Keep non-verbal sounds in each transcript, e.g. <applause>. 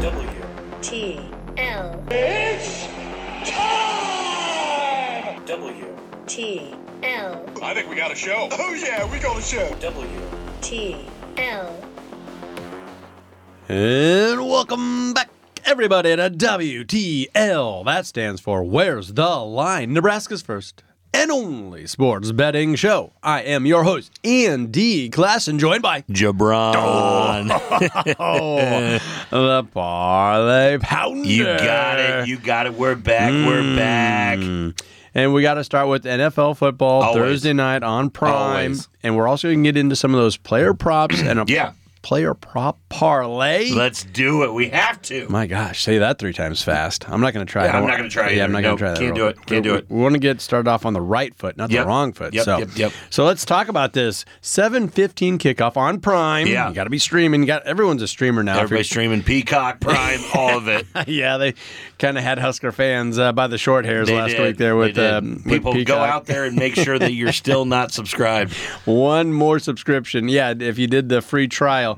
W. T L W. T L I think we got a show. Oh yeah, we got a show. W. T L And welcome back, everybody, to WTL. That stands for Where's the Line? Nebraska's first and only sports betting show. I am your host, Andy Classen, joined by JaBron. <laughs> oh, the Parlay Pounder. you got it. You got it. We're back. We're hmm. back. And we got to start with NFL football Always. Thursday night on Prime. Always. And we're also going to get into some of those player props and a Yeah. Player prop parlay. Let's do it. We have to. My gosh, say that three times fast. I'm not going to try. Yeah, I don't I'm not gonna try Yeah, either. I'm not Nope, going to try that. can't do it. Can't do it. We want to get started off on the right foot, not Yep. the wrong foot. Yep, so, yep, yep. so let's talk about this 7:15 kickoff on Prime. Yeah. you got to be streaming. You got everyone's a streamer now. If Everybody's streaming Peacock, Prime, <laughs> all of it. yeah, they kind of had Husker fans uh, by the short hairs They last did. week there They with, did. um, with people go Peacock. out there and make sure that you're still not <laughs> subscribed. One more subscription. Yeah, if you did the free trial,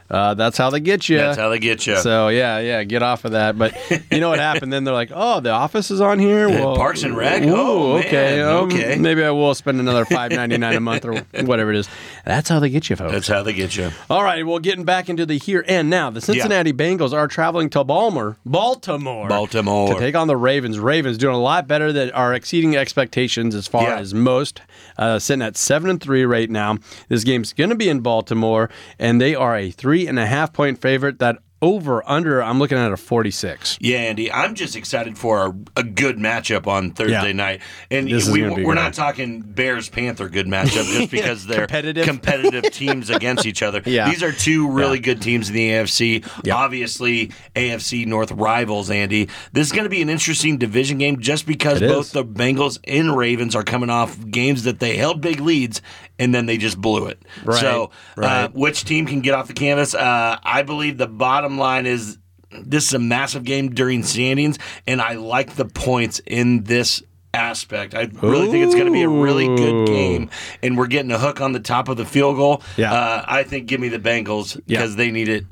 uh, that's how they get you. That's how they get you. So yeah, yeah, get off of that. But you know what <laughs> happened? Then they're like, "Oh, the office is on here." Well, Parks and Rec? ooh, Oh, okay, man, um, okay. Maybe I will spend another five ninety nine a <laughs> month or whatever it is. That's how they get you, folks. That's how they get you. All right, well, getting back into the here and now, the Cincinnati Bengals are traveling to Baltimore, Baltimore, Baltimore. to take on the Ravens. Ravens doing a lot better that are exceeding expectations as far Yeah. as most, uh, sitting at seven and three right now. This game's going to be in Baltimore, and they are a three and a half point favorite. That over under, I'm looking at a 46. Yeah, Andy, I'm just excited for a, a good matchup on Thursday Yeah. night. And This we, we're good. not talking Bears Panther good matchup just <laughs> because they're Competitive. competitive teams <laughs> against each other. Yeah. These are two really Yeah. good teams in the AFC. Yeah. Obviously, AFC North rivals, Andy. This is going to be an interesting division game just because It both is. the Bengals and Ravens are coming off games that they held big leads and then they just blew it. Right, So, uh, which team can get off the canvas? Uh, I believe the bottom line is this is a massive game during standings, and I like the points in this aspect. I really think it's going to be a really good game, and we're getting a hook on the top of the field goal. Yeah. Uh, I think give me the Bengals Yeah. because they need it.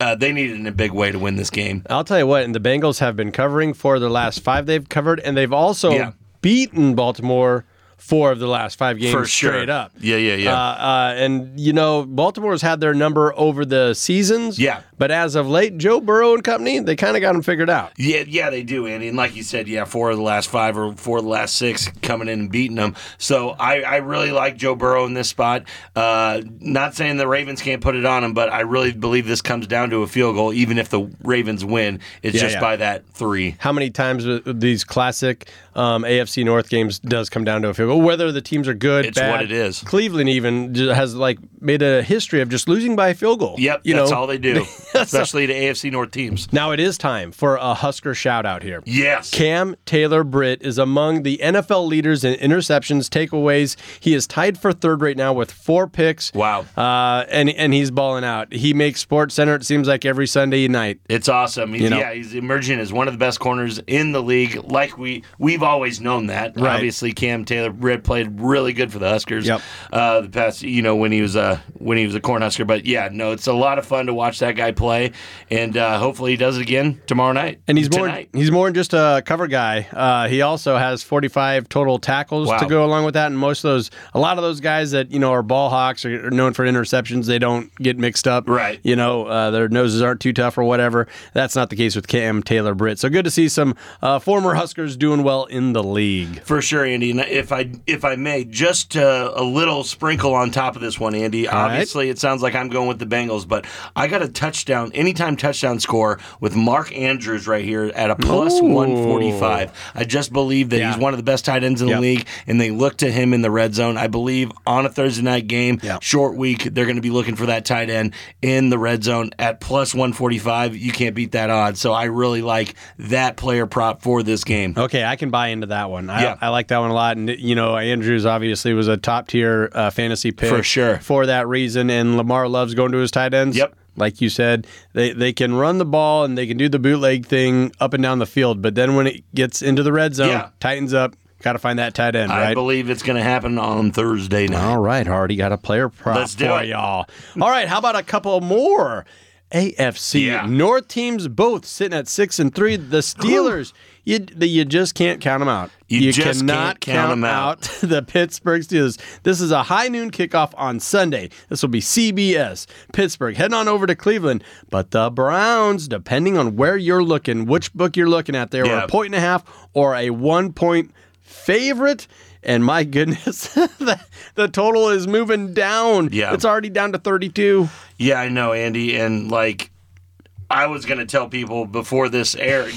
Uh, they need it in a big way to win this game. I'll tell you what, and the Bengals have been covering for the last five they've covered, and they've also Yeah. beaten Baltimore four of the last five games For sure. straight up. Yeah, yeah, yeah. Uh, uh, and you know, Baltimore's had their number over the seasons. Yeah. But as of late, Joe Burrow and company, they kind of got them figured out. Yeah, yeah, they do, Andy. And like you said, yeah, four of the last five or four of the last six coming in and beating them. So I, I really like Joe Burrow in this spot. Uh, not saying the Ravens can't put it on him, but I really believe this comes down to a field goal, even if the Ravens win. It's Yeah, just yeah. by that three. How many times these classic um, AFC North games does come down to a field goal? Whether the teams are good, It's bad. what it is. Cleveland even has like made a history of just losing by a field goal. Yep, you that's know? all they do, <laughs> <laughs> especially the AFC North teams. Now it is time for a Husker shout out here. Yes. Cam Taylor Britt is among the NFL leaders in interceptions, takeaways. He is tied for third right now with four picks. Wow. Uh, and and he's balling out. He makes Sports Center. It seems like every Sunday night. It's awesome. He's, You know? Yeah, he's emerging as one of the best corners in the league. Like we we've always known that. Right. Obviously, Cam Taylor Britt played really good for the Huskers. Yep. Uh, the past, you know, when he was a when he was a Cornhusker. But yeah, no, it's a lot of fun to watch that guy play, and uh, hopefully he does it again tomorrow night. And he's more tonight. he's more than just a cover guy. Uh, he also has 45 total tackles Wow. to go along with that. And most of those, a lot of those guys that you know are ball hawks are known for interceptions, they don't get mixed up. Right. You know, uh, their noses aren't too tough or whatever. That's not the case with Cam Taylor Britt. So good to see some uh, former Huskers doing well in the league. For sure, Andy. And if I if I may, just uh, a little sprinkle on top of this one, Andy. right. Obviously, it sounds like I'm going with the Bengals, but I got a touchdown, anytime touchdown score with Mark Andrews right here at a 145. I just believe that Yeah. he's one of the best tight ends in Yep. the league, and they look to him in the red zone. I believe on a Thursday night game, Yep. short week, they're going to be looking for that tight end in the red zone at plus 145. You can't beat that odds. So I really like that player prop for this game. Okay, I can buy into that one. I, Yeah. I like that one a lot. And, you know, Andrews obviously was a top tier uh, fantasy pick. For sure. For that reason. And Lamar loves going to his tight ends. Yep. Like you said, they, they can run the ball and they can do the bootleg thing up and down the field. But then when it gets into the red zone, Yeah. tightens up, got to find that tight end, I right? believe it's going to happen on Thursday night. All right, Hardy, got a player prop Let's do for it. y'all. All right, how about a couple more? AFC Yeah. North teams both sitting at six and three. The Steelers, you the, you just can't count them out. You just cannot can't count 'em out. <laughs> the Pittsburgh Steelers. This is a high noon kickoff on Sunday. This will be CBS. Pittsburgh heading on over to Cleveland, but the Browns, depending on where you're looking, which book you're looking at, were Yeah. a point and a half or a one point favorite. And my goodness, <laughs> the, the total is moving down. Yeah. It's already down to 32. Yeah, I know, Andy, and like I was going to tell people before this air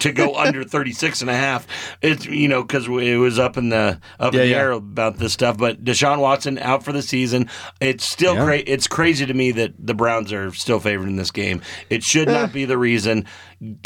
to go <laughs> under 36 and a half. It's you know cuz it was up in the up Yeah, in the yeah. air about this stuff, but Deshaun Watson out for the season. It's still Yeah. cra- it's crazy to me that the Browns are still favored in this game. It should Eh. not be the reason.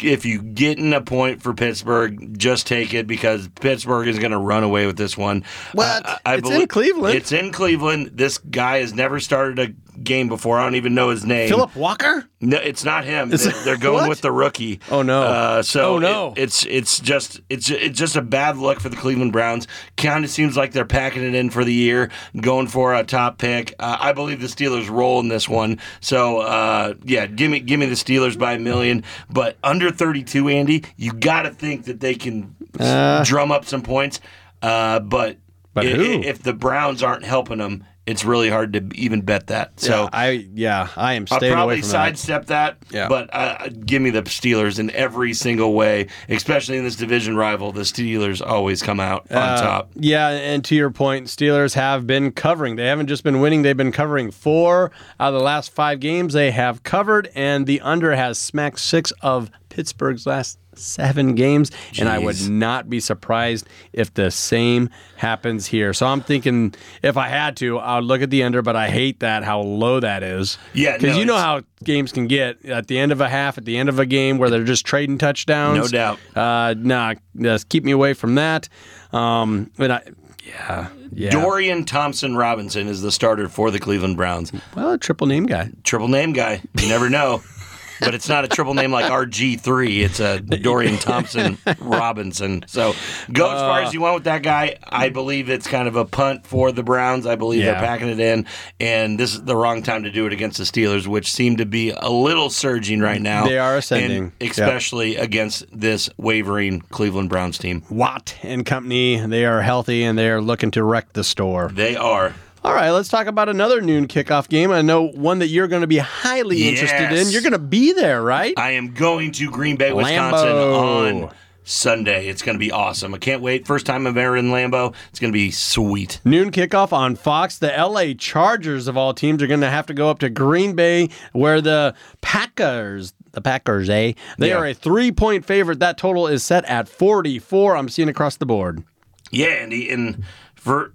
If you get in a point for Pittsburgh, just take it because Pittsburgh is going to run away with this one. What? I- I It's in Cleveland. It's in Cleveland. This guy has never started a game before. I don't even know his name. Philip Walker? No, it's not him. Is They- it- They're going with the rookie. Oh, no. Uh, so Oh, no. it- it's it's just it's it's just a bad look for the Cleveland Browns. Kind of seems like they're packing it in for the year, going for a top pick. Uh, I believe the Steelers roll in this one. So uh, yeah, give me give me the Steelers by a million. But under thirty two, Andy, you got to think that they can s- drum up some points. Uh, but But i- who? i- if the Browns aren't helping them, it's really hard to even bet that. So. yeah, I yeah, I am I'll staying probably away from that. sidestep that, Yeah. but uh, give me the Steelers in every single way, especially in this division rival. The Steelers always come out on Uh, top. Yeah, and to your point, Steelers have been covering. They haven't just been winning, they've been covering four out of the last five games they have covered, and the under has smacked six of Pittsburgh's last seven games. And I would not be surprised if the same happens here. So I'm thinking if I had to, I would look at the under, but I hate that how low that is. Yeah, Because no, you know how games can get at the end of a half, at the end of a game where they're just trading touchdowns. No doubt. Uh, nah, just keep me away from that. Um, but I, yeah, yeah. Dorian Thompson Robinson is the starter for the Cleveland Browns. well, a triple name guy. Triple name guy. You never know. <laughs> But it's not a triple name like RG3. It's a Dorian Thompson Robinson. So go as far as uh. you want with that guy. I believe it's kind of a punt for the Browns. I believe Yeah. they're packing it in. And this is the wrong time to do it against the Steelers, which seem to be a little surging right now. They are ascending. And Yep. especially against this wavering Cleveland Browns team. Watt and company, they are healthy and they are looking to wreck the store. They are. All right, let's talk about another noon kickoff game. I know one that you're going to be highly interested in. You're going to be there, right? I am going to Green Bay, Wisconsin Lambeau. on Sunday. It's going to be awesome. I can't wait. First time I've ever in Lambeau. It's going to be sweet. Noon kickoff on Fox. The LA Chargers of all teams are going to have to go up to Green Bay, where the Packers, the Packers, eh? They Yeah. are a three point favorite. That total is set at 44. I'm seeing across the board. Yeah, Andy, and for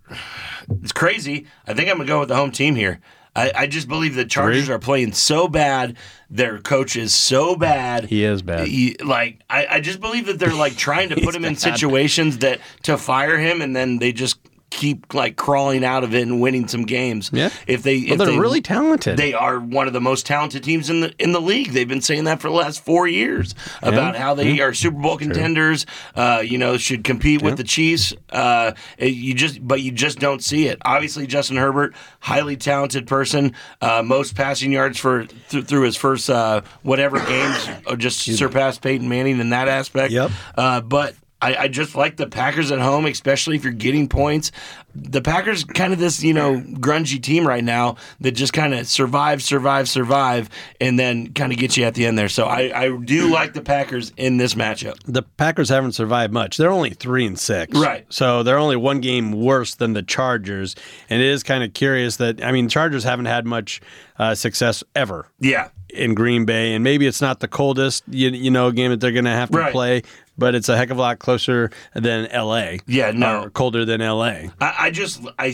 it's crazy. I think I'm gonna go with the home team here. I, I just believe the Chargers Three? are playing so bad. Their coach is so bad. He is bad. He- like I, I just believe that they're like trying to <laughs> put him in bad. situations that to fire him, and then they just keep like crawling out of it and winning some games. Yeah. If they, Well, if they're they, really talented. They are one of the most talented teams in the in the league. They've been saying that for the last four years about how they are Super Bowl contenders. Uh, you know, should compete with the Chiefs. Uh, you just, but you just don't see it. Obviously, Justin Herbert, highly talented person, uh, most passing yards for th- through his first uh, whatever games, <coughs> uh, just surpassed Peyton Manning in that aspect. Yep. Uh, but I, I just like the Packers at home, especially if you're getting points. The Packers kind of this, you know, grungy team right now that just kind of survive, survive, survive, and then kind of get you at the end there. So I, I do like the Packers in this matchup. the Packers haven't survived much. They're only three and six, Right. So they're only one game worse than the Chargers, and it is kind of curious that I mean, Chargers haven't had much uh, success ever Yeah. in Green Bay, and maybe it's not the coldest you, you know game that they're going to have to Right. play, but it's a heck of a lot closer than L.A. Yeah, no. colder than L.A. I, I just I,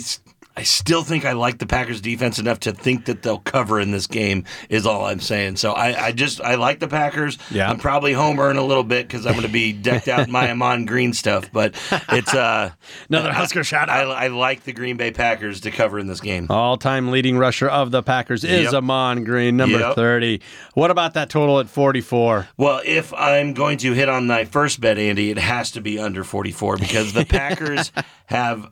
I still think I like the Packers defense enough to think that they'll cover in this game is all I'm saying. So I, I just I like the Packers. Yeah. I'm probably homering a little bit because I'm going to be decked out in my <laughs> Ahman Green stuff, but it's uh <laughs> Another Husker shout I. I like the Green Bay Packers to cover in this game. All-time leading rusher of the Packers is Yep. Ahman Green, number Yep. thirty. What about that total at forty-four? Well, if I'm going to hit on my first bet, Andy, it has to be under 44 because the <laughs> Packers have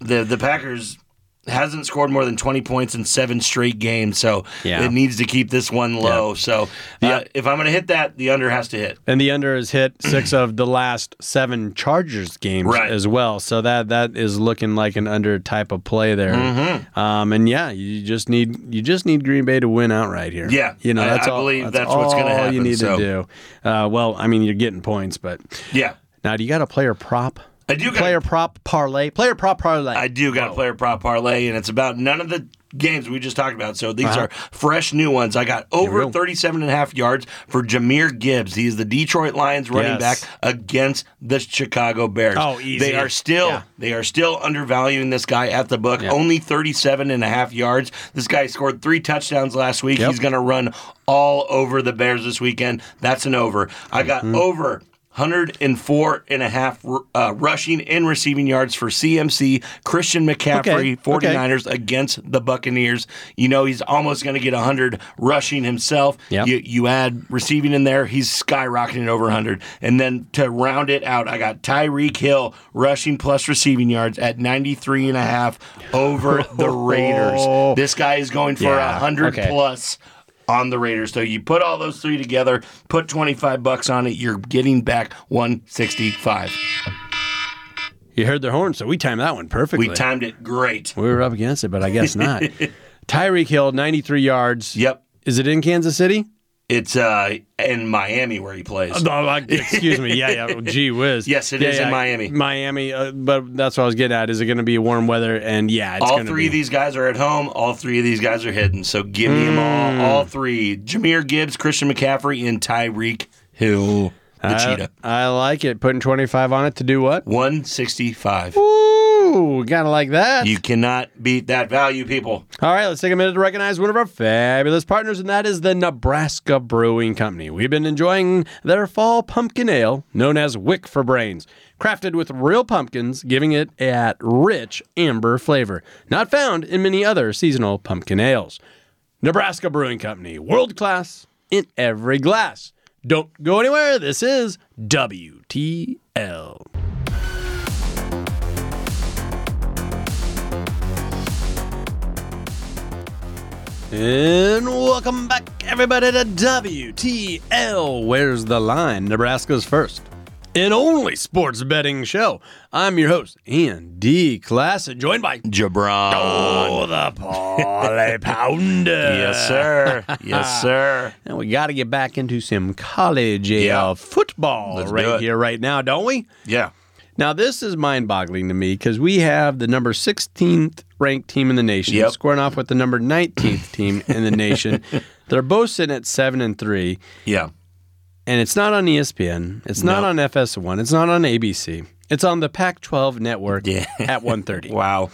the the Packers hasn't scored more than 20 points in seven straight games, so Yeah. it needs to keep this one low. So uh, if I'm going to hit that, the under has to hit. And the under has hit six of the last seven Chargers games Right. as well. So that that is looking like an under type of play there. Mm-hmm. Um, and yeah, you just need you just need Green Bay to win outright here. Yeah, you know that's I all, believe that's what's gonna happen, You need so- to do. Uh, well, I mean, you're getting points, but Yeah. now do you got a player prop? I do got Player prop parlay. Player prop parlay. I do got a player prop parlay, and it's about none of the games we just talked about. So these Uh-huh. are fresh new ones. I got over go. 37 and a half yards for Jahmyr Gibbs. He is the Detroit Lions running Yes. back against the Chicago Bears. Oh, easy. They are still Yeah. they are still undervaluing this guy at the book. Yeah. Only 37 and a half yards. This guy scored 3 touchdowns last week. Yep. He's going to run all over the Bears this weekend. That's an over. I got Mm-hmm. over 104 and a half uh, rushing and receiving yards for CMC, Christian McCaffrey, Okay, 49ers against the Buccaneers. You know, he's almost going to get 100 rushing himself. Yep. You, you add receiving in there, he's skyrocketing over 100. And then to round it out, I got Tyreek Hill rushing plus receiving yards at 93 and a half over the <laughs> Raiders. This guy is going for Yeah, 100 okay. plus on the Raiders. So you put all those three together, put 25 bucks on it, you're getting back 165. You heard the horn, so we timed that one perfectly. We timed it great. We were up against it, but I guess not. <laughs> Tyreek Hill, 93 yards. Yep. Is it in Kansas City? It's uh, in Miami where he plays. Oh, excuse me. Yeah, yeah. <laughs> Gee whiz. Yes, it it is is in Miami. Miami, uh, but that's what I was getting at. Is it going to be warm weather? And yeah, it's all three be. of these guys are at home. All three of these guys are hidden. So give me them Mm. all. All three: Jahmyr Gibbs, Christian McCaffrey, and Tyreek Hill, the I, cheetah. I like it. Putting 25 on it to do what? One sixty-five. Ooh, gotta like that. You cannot beat that value, people. All right, let's take a minute to recognize one of our fabulous partners, and that is the Nebraska Brewing Company. We've been enjoying their fall pumpkin ale, known as Wick for Brains, crafted with real pumpkins, giving it a rich amber flavor, not found in many other seasonal pumpkin ales. Nebraska Brewing Company, world class in every glass. Don't go anywhere. This is WTL. And welcome back, everybody, to WTL. Where's the line? Nebraska's first and only sports betting show. I'm your host, Andy Class, joined by JaBron. Oh, the Parlay <laughs> Pounder. Yes, sir. Yes, <laughs> sir. And we got to get back into some college Yeah. football Let's right here, right now, don't we? Yeah. Now, this is mind boggling to me because we have the number 16th ranked team in the nation, Yep. scoring off with the number 19th team in the nation. <laughs> They're both sitting at 7 and 3, Yeah. and it's not on ESPN. It's not No. on FS1. It's not on ABC. It's on the Pac 12 network Yeah. at 1:30. <laughs> Wow.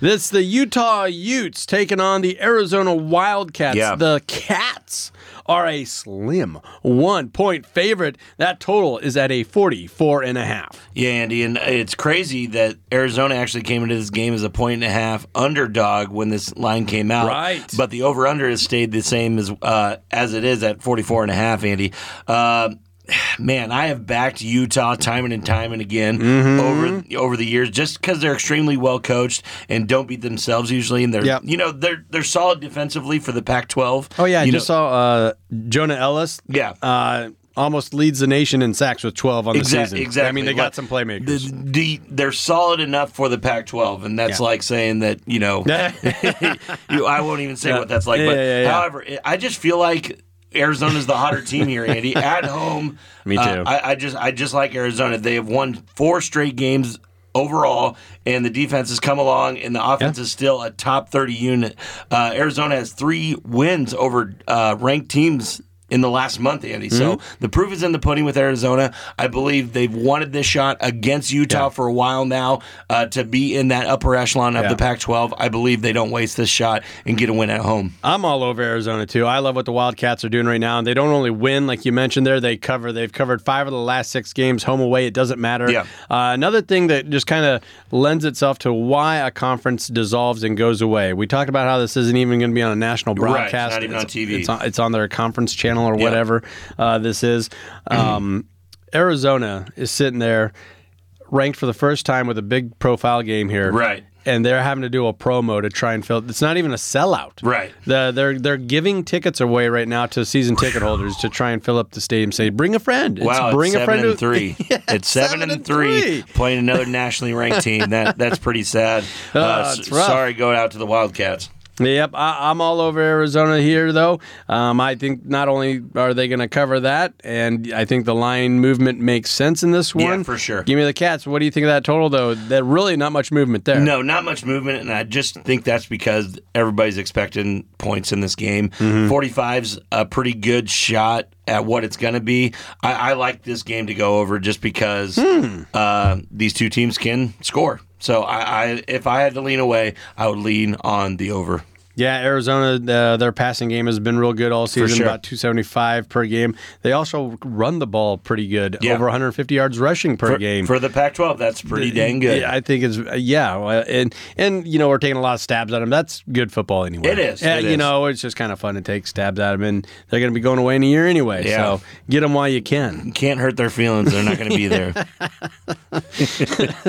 This the Utah Utes taking on the Arizona Wildcats. Yeah. The Cats are a slim one point favorite. That total is at a 44 and a half. Yeah, Andy, and it's crazy that Arizona actually came into this game as a point and a half underdog when this line came out. Right. But the over under has stayed the same as uh, as it is at 44 and a half, Andy. Uh, man, I have backed Utah time and time and again Mm-hmm. over over the years just because they're extremely well coached and don't beat themselves usually, and they're Yep. you know they're they're solid defensively for the Pac-12. Oh yeah, I you just know, saw uh, Jonah Elliss. Yeah. Uh, almost leads the nation in sacks with 12 on the Exact- season. Exactly. I mean, they got some playmakers. The, the, they're solid enough for the Pac-12, and that's Yeah. like saying that you know. <laughs> <laughs> you, I won't even say Yeah. what that's like. Yeah, but however, I just feel like Arizona's the hotter team here, Andy. <laughs> At home, Me uh, too. I, I just I just like Arizona. They have won four straight games overall, and the defense has come along, and the offense is still a top thirty unit. Uh, Arizona has three wins over uh, ranked teams. In the last month, Andy. So Mm-hmm. the proof is in the pudding with Arizona. I believe they've wanted this shot against Utah Yeah. for a while now uh, to be in that upper echelon of Yeah. the Pac 12. I believe they don't waste this shot and get a win at home. I'm all over Arizona too. I love what the Wildcats are doing right now, and they don't only win like you mentioned there. They cover. They've covered five of the last six games, home away. It doesn't matter. Yeah. Uh, another thing that just kind of lends itself to why a conference dissolves and goes away. We talked about how this isn't even going to be on a national broadcast. Right, not even on TV. It's on, it's on their conference channel or whatever uh, this is. <clears throat> Um, Arizona is sitting there. Ranked for the first time with a big profile game here. Right. and they're having to do a promo to try and fill. It's not even a sellout. Right. The, they're they're giving tickets away right now to season ticket holders to try and fill up the stadium. Say, bring a friend. It's Wow, bring it's a seven friend. and three. <laughs> Yeah, it's seven, and three, playing another nationally ranked team. That that's pretty sad. <laughs> Uh, s- it's rough. sorry, going out to the Wildcats. Yep, I, I'm all over Arizona here, though. Um, I think not only are they going to cover that, and I think the line movement makes sense in this one. Yeah, for sure. Give me the Cats. What do you think of that total, though? That really not much movement there. No, not much movement, and I just think that's because everybody's expecting points in this game. Mm-hmm. 45's a pretty good shot at what it's going to be. I, I like this game to go over just because Hmm. uh, these two teams can score. So I, I, if I had to lean away, I would lean on the over. Yeah, Arizona, uh, their passing game has been real good all season, sure. about 275 per game. They also run the ball pretty good, Yeah. over 150 yards rushing per For, game. for the Pac-12, that's pretty dang good. Yeah, I think it's yeah, and and you know we're taking a lot of stabs at them. That's good football anyway. It is, Yeah, it you is. know it's just kind of fun to take stabs at them, and they're going to be going away in a year anyway. Yeah. So get them while you can. Can't hurt their feelings. They're not going to be there.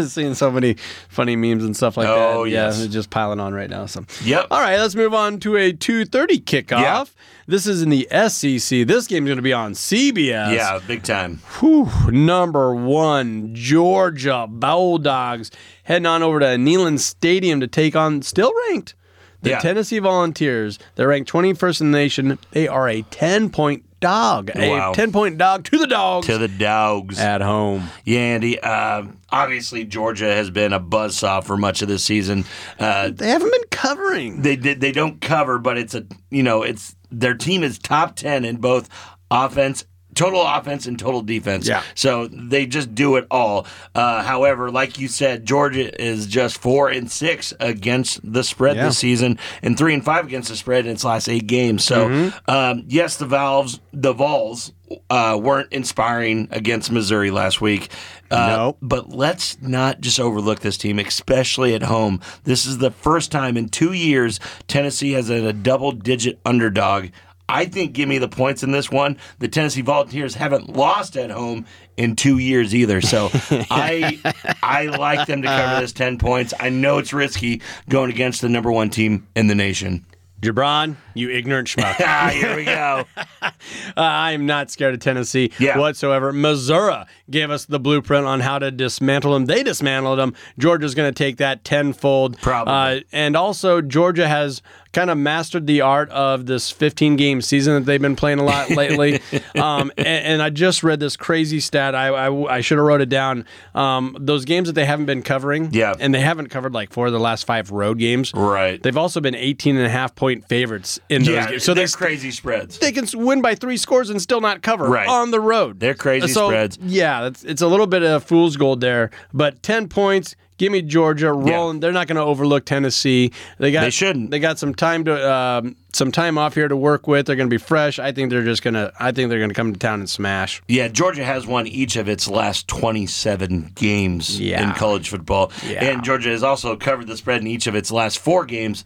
<laughs> Seeing so many funny memes and stuff like that. Oh, that. Yeah, yes. they're just piling on right now. So Yep. All right, let's move on to a 2:30 kickoff. Yeah. This is in the SEC. This game's going to be on CBS. yeah, big time. Whew, number one, Georgia Bulldogs heading on over to Neyland Stadium to take on still ranked the Yeah. Tennessee Volunteers. They're ranked 21st in the nation. They are a 10 point dog, Wow. a 10 point dog to the dogs To the dogs. at home. Yeah, Andy. Uh, obviously, Georgia has been a buzzsaw for much of this season. Uh, They haven't been covering. they they they don't cover, but it's a you know it's their team is top ten in both offense. Total offense and total defense. Yeah. So they just do it all. Uh, however, like you said, Georgia is just four and six against the spread Yeah. this season, and three and five against the spread in its last eight games. So, Mm-hmm. um, yes, the Valves, the Vols, uh, weren't inspiring against Missouri last week. Uh, No. But let's not just overlook this team, especially at home. This is the first time in two years Tennessee has a, a double digit underdog. I think give me the points in this one. The Tennessee Volunteers haven't lost at home in two years either. So <laughs> I I like them to cover this ten points. I know it's risky going against the number one team in the nation. JaBron, you ignorant schmuck. <laughs> Ah, here we go. <laughs> Uh, I'm not scared of Tennessee Yeah. whatsoever. Missouri gave us the blueprint on how to dismantle them. They dismantled them. Georgia's going to take that tenfold. Probably. Uh, and also, Georgia has kind of mastered the art of this 15 game season that they've been playing a lot lately. <laughs> um, and, and I just read this crazy stat. I, I, I should have wrote it down. Um, those games that they haven't been covering. Yeah. And they haven't covered like four of the last five road games. Right. They've also been 18 and a half point favorites in those yeah, games. so they're crazy spreads. they can win by three scores and still not cover Right. on the road. They're crazy so, spreads. Yeah, it's, it's a little bit of fool's gold there, but ten points. Give me Georgia rolling. They're not going to overlook Tennessee. They got They shouldn't. They got some time to um, some time off here to work with. They're going to be fresh. I think they're just going to. I think they're going to come to town and smash. Yeah, Georgia has won each of its last 27 games Yeah. in college football. Yeah. And Georgia has also covered the spread in each of its last four games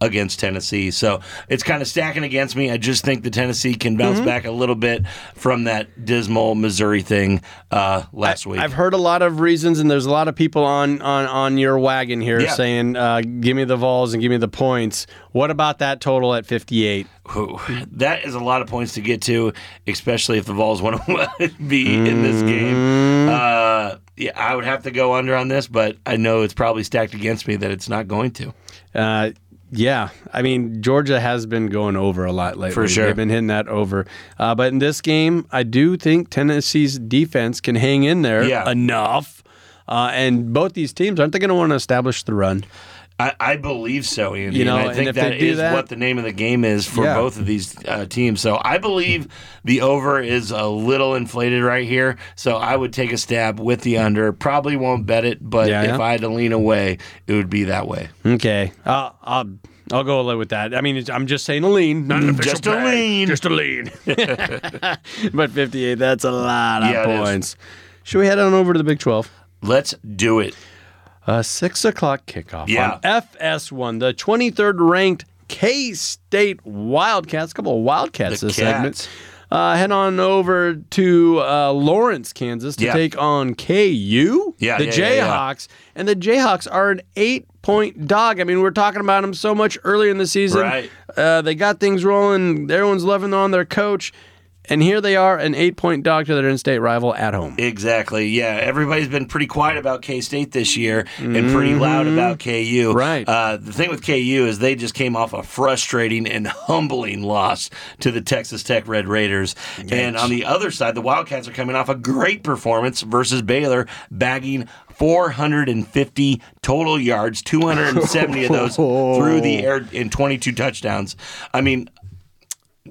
against Tennessee. So it's kind of stacking against me. I just think the Tennessee can bounce Mm-hmm. back a little bit from that dismal Missouri thing uh, last week. I've heard a lot of reasons, and there's a lot of people on on on your wagon here Yeah. saying, uh, "Give me the Vols and give me the points." What about that total at 58? Ooh, that is a lot of points to get to, especially if the Vols <laughs> want to be in this game. Mm-hmm. Uh, yeah, I would have to go under on this, but I know it's probably stacked against me that it's not going to. Yeah, I mean Georgia has been going over a lot lately. For sure. they've been hitting that over. Uh, but in this game, I do think Tennessee's defense can hang in there Yeah. enough. Uh, and both these teams aren't they going to want to establish the run? I, I believe so, Andy. You know, and I think they that is that- what the name of the game is for Yeah. both of these uh, teams. So I believe the over is a little inflated right here. So I would take a stab with the under. Probably won't bet it, but Yeah, if yeah. I had to lean away, it would be that way. Okay, uh, I'll I'll go along with that. I mean, I'm just saying a lean, not an official Just a play. lean. just a lean. <laughs> <laughs> but 58, that's a lot of points. Should we head on over to the Big 12? Let's do it. A six o'clock kickoff Yeah. on FS1, the 23rd ranked K State Wildcats. A couple of Wildcats The this Cats. segment. uh, head on over to uh, Lawrence, Kansas to Yeah. take on KU, Yeah, the yeah. Jayhawks. And the Jayhawks are an eight point dog. I mean, we are talking about them so much earlier in the season. Right. Uh, they got things rolling. Everyone's loving on their coach. And here they are, an eight point dog to their in state rival at home. Exactly. Yeah, everybody's been pretty quiet about K State this year and pretty loud about KU. Mm-hmm. Right. Uh, the thing with KU is they just came off a frustrating and humbling loss to the Texas Tech Red Raiders. And on the other side, the Wildcats are coming off a great performance versus Baylor, bagging 450 total yards, 270 of those <laughs> through the air in 22 touchdowns. I mean,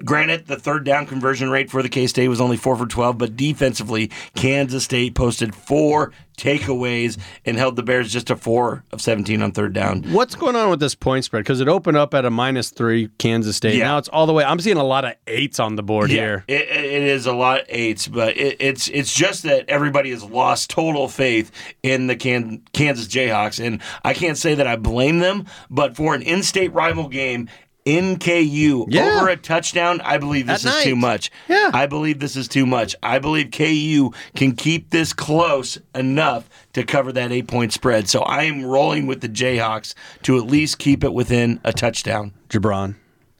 Granted, the third down conversion rate for the K State was only four for 12, but defensively, Kansas State posted four takeaways and held the Bears just to four of 17 on third down. What's going on with this point spread? Because it opened up at a minus three Kansas State. Yeah. Now it's all the way. I'm seeing a lot of eights on the board here. It, it is a lot of eights, but it, it's it's just that everybody has lost total faith in the Can, Kansas Jayhawks, and I can't say that I blame them, but for an in-state rival game. In KU Yeah. over a touchdown, I believe this At is too much. Yeah. I believe this is too much. I believe KU can keep this close enough to cover that eight point spread. So I am rolling with the Jayhawks to at least keep it within a touchdown. JaBron,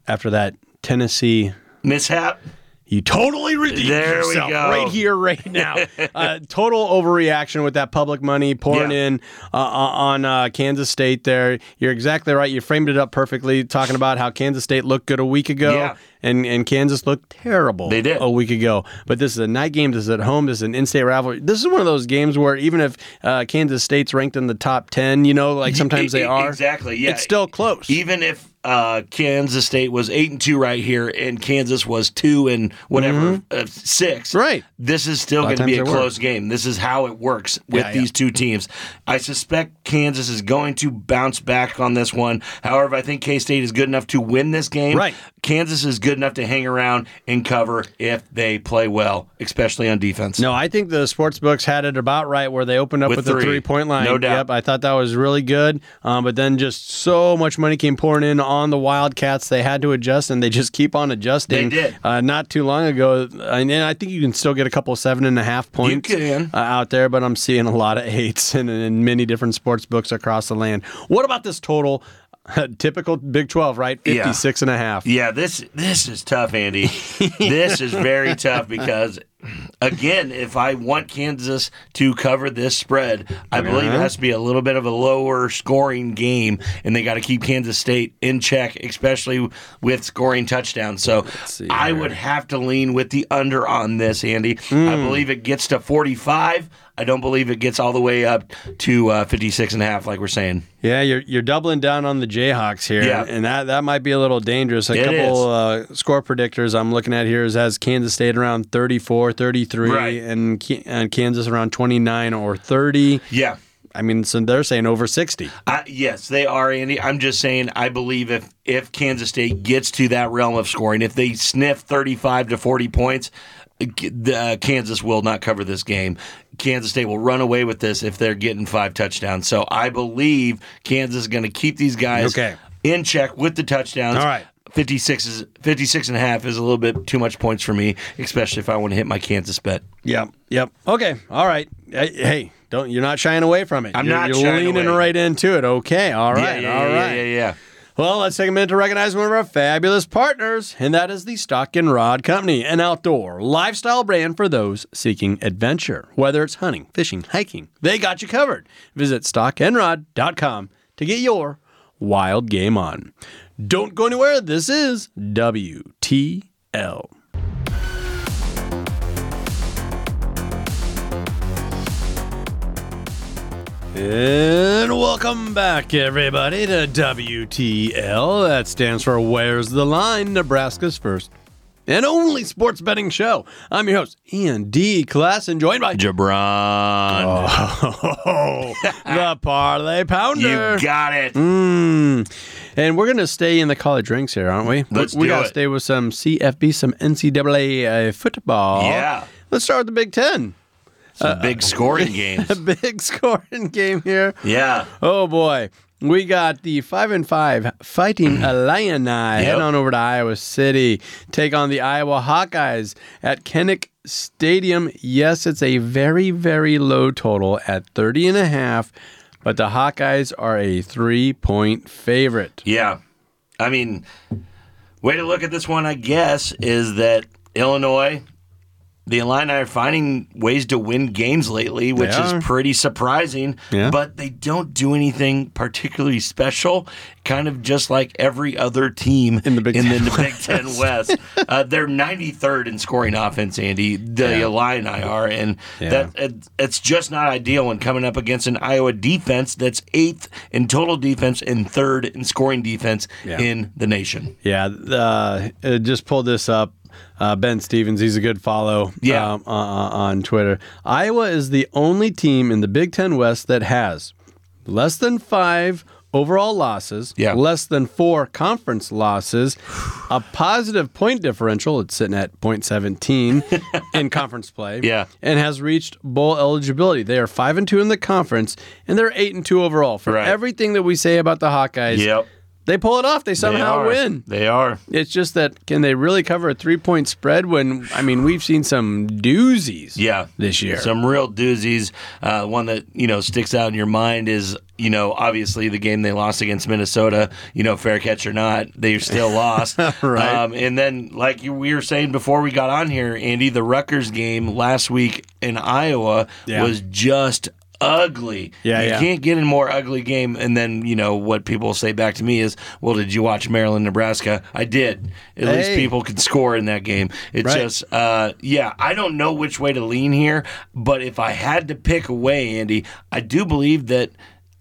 after that Tennessee Mishap. You totally redeemed There yourself right here, right <laughs> now. uh, total overreaction with that public money pouring Yeah. in uh, on uh, Kansas State. There, you're exactly right. You framed it up perfectly, talking about how Kansas State looked good a week ago, Yeah. and and Kansas looked terrible. They did. a week ago. But this is a night game. This is at home. This is an in-state rivalry. This is one of those games where even if uh, Kansas State's ranked in the top ten, you know, like sometimes they E- <laughs> are. Exactly. Yeah. it's still close. even if uh, Kansas State was eight and two right here, and Kansas was two and whatever uh, six, Mm-hmm. Right. This is still going to be a close game. This is how it works with Yeah, these yeah. two teams. I suspect Kansas is going to bounce back on this one. However, I think K State is good enough to win this game. Right. Kansas is good enough to hang around and cover if they play well, especially on defense. No, I think the sports books had it about right where they opened up With with, the three. three point line. No doubt. Yep, I thought that was really good. Um, but then just so much money came pouring in on the Wildcats, they had to adjust, and they just keep on adjusting. They did. Uh, not too long ago, and I think you can still get a couple seven and a half points can. Uh, out there, but I'm seeing a lot of eights <laughs> in, in many different sports books across the land. What about this total? <laughs> Typical Big 12, right? Yeah. 56 and a half. Yeah, this this is tough, Andy. <laughs> this is very tough because again, if I want Kansas to cover this spread, I uh-huh. believe it has to be a little bit of a lower scoring game, and they got to keep Kansas State in check, especially with scoring touchdowns. So I would have to lean with the under on this, Andy. I hmm. believe it gets to 45. I don't believe it gets all the way up to uh, 56 and a half, like we're saying. Yeah, you're you're doubling down on the Jayhawks here, Yeah. and that, that might be a little dangerous. A It couple uh, score predictors I'm looking at here is has Kansas State around 34, 33, Right. and, and Kansas around 29 or 30. Yeah. I mean, so they're saying over 60. I, yes, they are, Andy. I'm just saying. I believe if if Kansas State gets to that realm of scoring, if they sniff 35 to 40 points, uh, Kansas will not cover this game. Kansas State will run away with this if they're getting five touchdowns. So I believe Kansas is going to keep these guys Okay. in check with the touchdowns. All right. 56 is 56 and a half is a little bit too much points for me, especially if I want to hit my Kansas bet. Yep. Yep. Okay. All right. Hey, hey, don't you're not shying away from it. I'm you're, not You're shying leaning away. right into it. Okay. All right. yeah, all yeah, right. yeah, yeah, yeah. Well, let's take a minute to recognize one of our fabulous partners, and that is the Stock and Rod Company, an outdoor lifestyle brand for those seeking adventure. Whether it's hunting, fishing, hiking, they got you covered. Visit stockandrod.com to get your wild game on. Don't go anywhere. This is WTL. And welcome back, everybody, to WTL. That stands for Where's the Line? Nebraska's first and only sports betting show. I'm your host, Ian D. Class, and joined by JaBron. Oh, <laughs> the <laughs> Parlay Pounder. You got it. Mm. And we're going to stay in the college ranks here, aren't we? Let's we do gotta it. stay with some CFB, some NCAA uh, football. Yeah. Let's start with the Big Ten. Some uh, big uh, scoring <laughs> game. A big <laughs> scoring game here. Yeah. Oh boy. We got the five and five fighting <clears throat> Illini head on over to Iowa City, take on the Iowa Hawkeyes at Kinnick Stadium. Yes, it's a very, very low total at 30 and a half, but the Hawkeyes are a three point favorite. Yeah. I mean, way to look at this one, I guess, is that Illinois, the Illini are finding ways to win games lately, which is pretty surprising. Yeah. But they don't do anything particularly special. Kind of just like every other team In the Big in Ten the Big Ten <laughs> West. Uh, they're 93rd in scoring offense, Andy. The Yeah. Illini are, and Yeah. that it, it's just not ideal when coming up against an Iowa defense that's eighth in total defense and third in scoring defense Yeah. in the nation. Yeah, uh, just pulled this up. Uh, ben Stevens, he's a good follow Yeah. um, uh, on Twitter. Iowa is the only team in the Big Ten West that has less than five overall losses, Yeah. less than four conference losses, a positive point differential, it's sitting at .17 <laughs> in conference play, Yeah. and has reached bowl eligibility. They are five and two in the conference, and they're eight and two overall. For Right. everything that we say about the Hawkeyes, Yep. They pull it off. They They somehow are. win. They are. It's just that can they really cover a three point spread when I mean we've seen some doozies Yeah. this year. Some real doozies. Uh, one that, you know, sticks out in your mind is, you know, obviously the game they lost against Minnesota, you know, fair catch or not, they still lost. <laughs> Right. Um, and then, like you, we were saying before we got on here, Andy, the Rutgers game last week in Iowa Yeah. was just ugly. Yeah, you yeah. can't get a more ugly game. And then, you know, what people say back to me is, well, did you watch Maryland, Nebraska? I did. At least people could score in that game. It's Right. just, uh, yeah, I don't know which way to lean here, but if I had to pick a way, Andy, I do believe that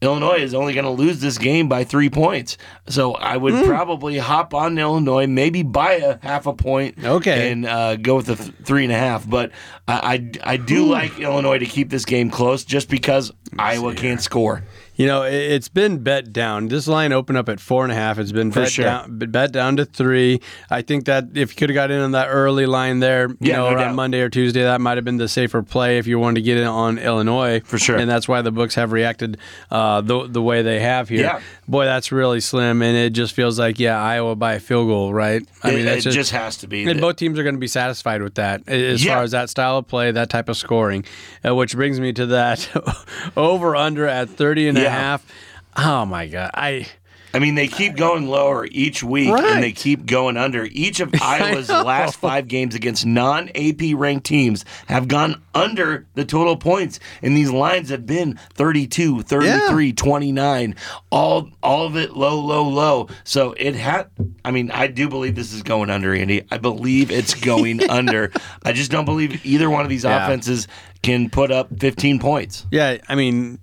Illinois is only going to lose this game by three points. So I would Hmm. probably hop on Illinois, maybe buy a half a point, Okay. and uh, go with the th- three and a half. But I, I, I do like Illinois to keep this game close, just because Iowa can't score. You know, it- it's been bet down. This line opened up at four and a half. It's been For bet sure. down, bet down to three. I think that if you could have got in on that early line there, you Yeah, know, no around doubt. Monday or Tuesday, that might have been the safer play if you wanted to get in on Illinois. For sure. And that's why the books have reacted uh, the the way they have here. Yeah. Boy, that's really slim, and it just feels like yeah, Iowa by a field goal, right? I it, that's it just, has to be. And both teams are going to be satisfied with that as Yeah. far as that style of play, that type of scoring, uh, which brings me to that <laughs> over under at 30 and a Yeah. half. Oh my God. I I mean, they keep going lower each week, Right. and they keep going under. Each of <laughs> Iowa's last five games against non-AP ranked teams have gone under the total points, and these lines have been 32, 33, 29, all all of it low, low, low. So it had. I mean, I do believe this is going under, Andy. I believe it's going <laughs> under. I just don't believe either one of these Yeah. offenses can put up 15 points. yeah, I mean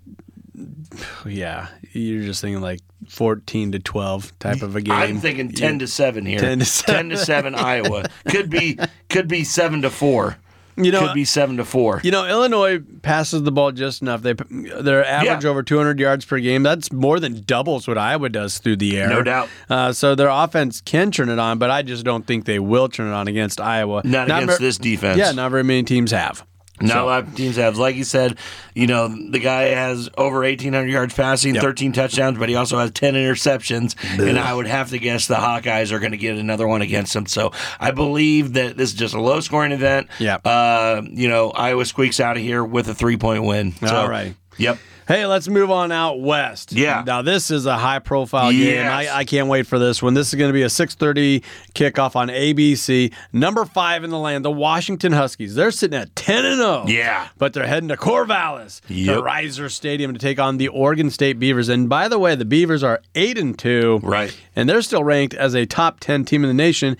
yeah, you're just thinking like 14 to 12 type of a game. I'm thinking 10 to 7 here. 10 to 10 to 7 <laughs> Iowa. Could be could be 7 to 4. You know, could be 7 to 4. You know, Illinois passes the ball just enough. They their average Yeah. over 200 yards per game. That's more than doubles what Iowa does through the air. No doubt. Uh, so their offense can turn it on, but I just don't think they will turn it on against Iowa. Not, against ver- this defense. Yeah, not very many teams have. Not So- a lot of teams have. Like you said, you know, the guy has over 1,800 yards passing, Yep. 13 touchdowns, but he also has 10 interceptions. And I would have to guess the Hawkeyes are going to get another one against him. So I believe that this is just a low scoring event. Yep. Uh, you know, Iowa squeaks out of here with a three point win. So, All right. Yep. Hey, let's move on out west. Yeah. Now this is a high profile game. I, I can't wait for this one. This is going to be a 6:30 kickoff on ABC. Number five in the land, the Washington Huskies. They're sitting at 10 and 0. Yeah. But they're heading to Corvallis, the Yep. Reser Stadium, to take on the Oregon State Beavers. And by the way, the Beavers are eight and two. Right. And they're still ranked as a top 10 team in the nation.